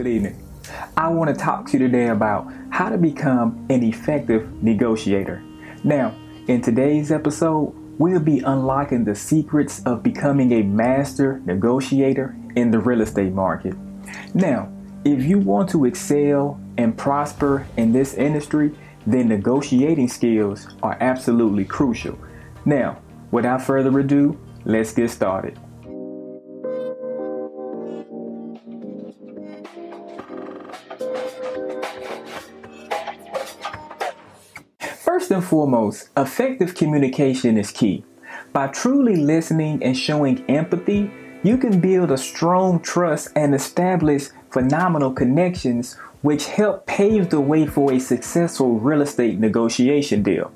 Good evening. I want to talk to you today about how to become an effective negotiator. Now, in today's episode, we'll be unlocking the secrets of becoming a master negotiator in the real estate market. Now, if you want to excel and prosper in this industry, then negotiating skills are absolutely crucial. Now, without further ado, let's get started. First and foremost, effective communication is key. By truly listening and showing empathy, you can build a strong trust and establish phenomenal connections which help pave the way for a successful real estate negotiation deal.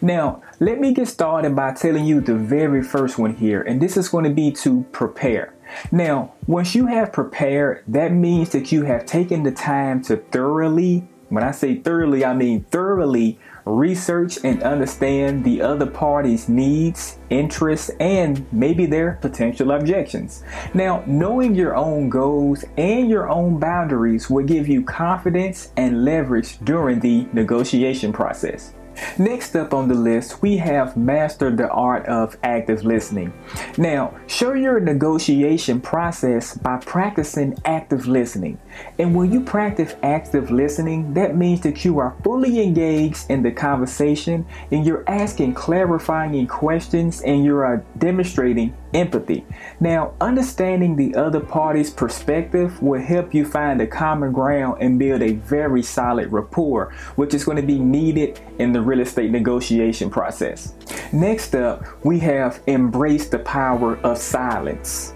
Now, let me get started by telling you the very first one here, and this is going to be to prepare. Now, once you have prepared, that means that you have taken the time to thoroughly, when I say thoroughly, I mean thoroughly research and understand the other party's needs, interests, and maybe their potential objections. Now, knowing your own goals and your own boundaries will give you confidence and leverage during the negotiation process. Next up on the list, we have mastered the art of active listening. Now, show your negotiation process by practicing active listening. And when you practice active listening, that means that you are fully engaged in the conversation and you're asking clarifying questions and you are demonstrating empathy. Now, understanding the other party's perspective will help you find a common ground and build a very solid rapport, which is going to be needed in the real estate negotiation process. Next up, we have embrace the power of silence.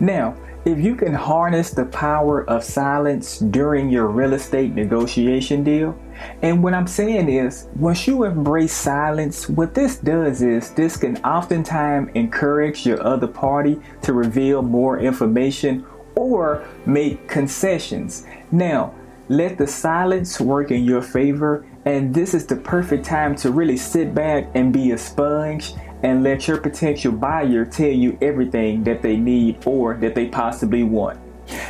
Now, if you can harness the power of silence during your real estate negotiation deal, and what I'm saying is, once you embrace silence, what this does is this can oftentimes encourage your other party to reveal more information or make concessions. Now, let the silence work in your favor, and this is the perfect time to really sit back and be a sponge and let your potential buyer tell you everything that they need or that they possibly want.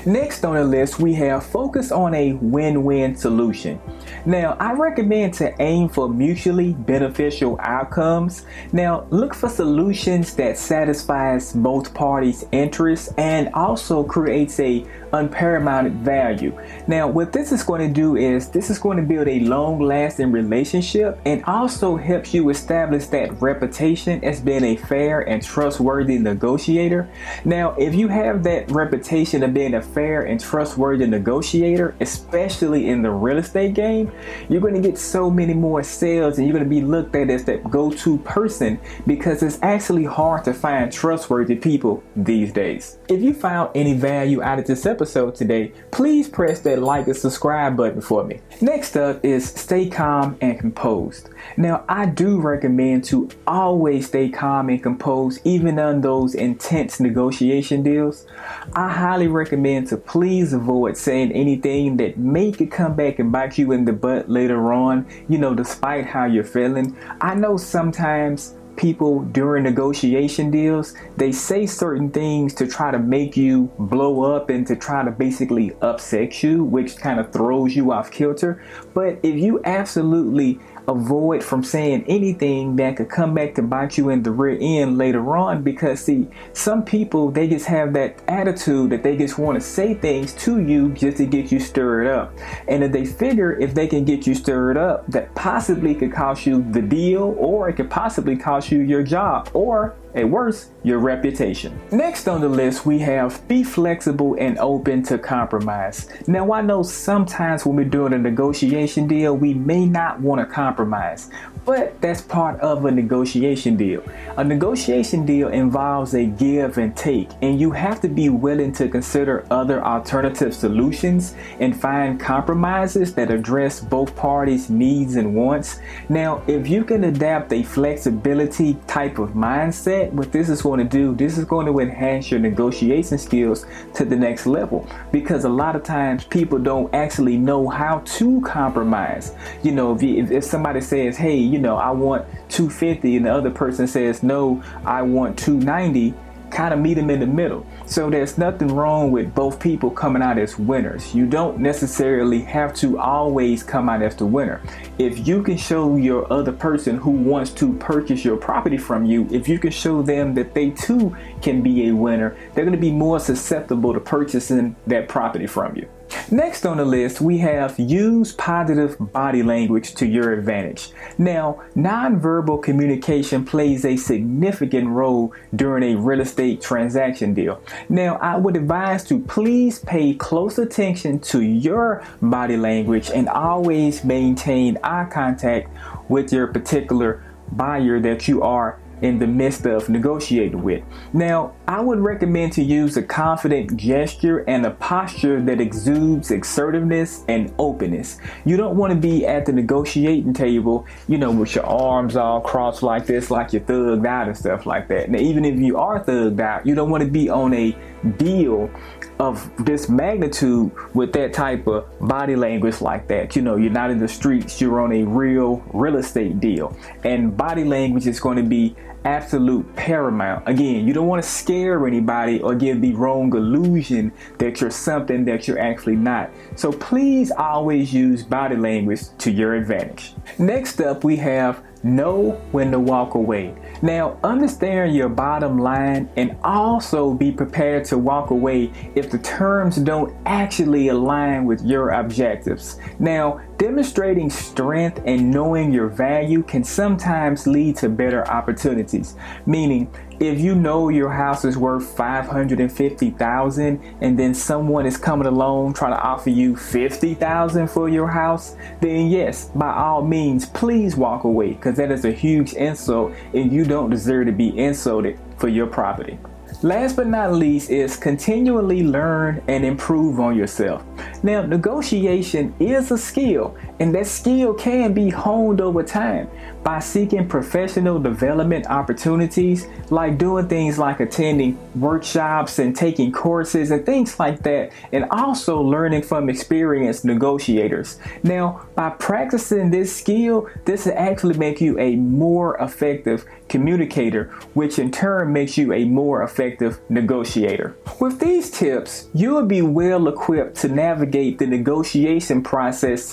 Next on the list, we have focus on a win win solution. Now, I recommend to aim for mutually beneficial outcomes. Now, look for solutions that satisfies both parties' interests and also creates a unparamount value. Now, what this is going to do is this is going to build a long lasting relationship and also helps you establish that reputation as being a fair and trustworthy negotiator. Now, if you have that reputation of being a fair and trustworthy negotiator, especially in the real estate game, you're going to get so many more sales and you're going to be looked at as that go to person because it's actually hard to find trustworthy people these days. If you found any value out of this episode today, please press that like and subscribe button for me. Next up is stay calm and composed. Now, I do recommend to always stay calm and composed even on those intense negotiation deals. I highly recommend to please avoid saying anything that may could come back and bite you in the butt later on, you know, despite how you're feeling. I know sometimes people during negotiation deals, they say certain things to try to make you blow up and to try to basically upset you, which kind of throws you off kilter. But if you absolutely avoid from saying anything that could come back to bite you in the rear end later on because see some people they just have that attitude that they just want to say things to you just to get you stirred up. And if they figure if they can get you stirred up that possibly could cost you the deal or it could possibly cost you your job or at worst, your reputation. Next on the list, we have be flexible and open to compromise. Now, I know sometimes when we're doing a negotiation deal, we may not want to compromise, but that's part of a negotiation deal. A negotiation deal involves a give and take, and you have to be willing to consider other alternative solutions and find compromises that address both parties' needs and wants. Now, if you can adapt a flexibility type of mindset, what this is going to do, this is going to enhance your negotiation skills to the next level because a lot of times people don't actually know how to compromise. You know, if, you, if somebody says, hey, you know, I want 250 and the other person says, no, I want 290 kind of meet them in the middle. So there's nothing wrong with both people coming out as winners. You don't necessarily have to always come out as the winner. If you can show your other person who wants to purchase your property from you, if you can show them that they too can be a winner, they're going to be more susceptible to purchasing that property from you. Next on the list, we have use positive body language to your advantage. Now, nonverbal communication plays a significant role during a real estate transaction deal. Now, I would advise to please pay close attention to your body language and always maintain eye contact with your particular buyer that you are in the midst of negotiating with. Now, I would recommend to use a confident gesture and a posture that exudes assertiveness and openness. You don't want to be at the negotiating table, you know, with your arms all crossed like this, like you're thugged out and stuff like that. Now, even if you are thugged out, you don't want to be on a deal of this magnitude with that type of body language like that. You know, you're not in the streets, you're on a real real estate deal. And body language is going to be absolute paramount. Again, you don't want to scare anybody or give the wrong illusion that you're something that you're actually not. So please always use body language to your advantage. Next up, we have know when to walk away. Now, understand your bottom line and also be prepared to walk away if the terms don't actually align with your objectives. Now, demonstrating strength and knowing your value can sometimes lead to better opportunities, meaning if you know your house is worth 550,000 and then someone is coming along trying to offer you 50,000 for your house, then yes, by all means, please walk away because that is a huge insult and you don't deserve to be insulted for your property. Last but not least is continually learn and improve on yourself. Now, negotiation is a skill, and that skill can be honed over time by seeking professional development opportunities, like doing things like attending workshops and taking courses and things like that, and also learning from experienced negotiators. Now, by practicing this skill, this will actually make you a more effective communicator, which in turn makes you a more effective negotiator. With these tips, you will be well equipped to navigate the negotiation process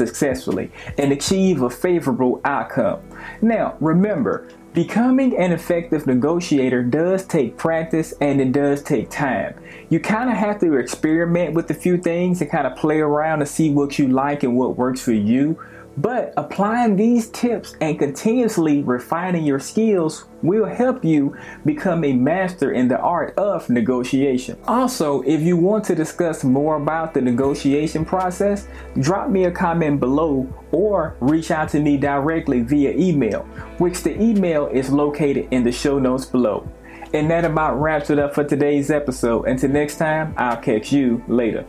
successfully and achieve a favorable outcome. Now, remember, Becoming an effective negotiator does take practice and it does take time. You kind of have to experiment with a few things and kind of play around to see what you like and what works for you. But applying these tips and continuously refining your skills will help you become a master in the art of negotiation. Also, if you want to discuss more about the negotiation process, drop me a comment below or reach out to me directly via email, which the email is located in the show notes below. And that about wraps it up for today's episode. Until next time, I'll catch you later.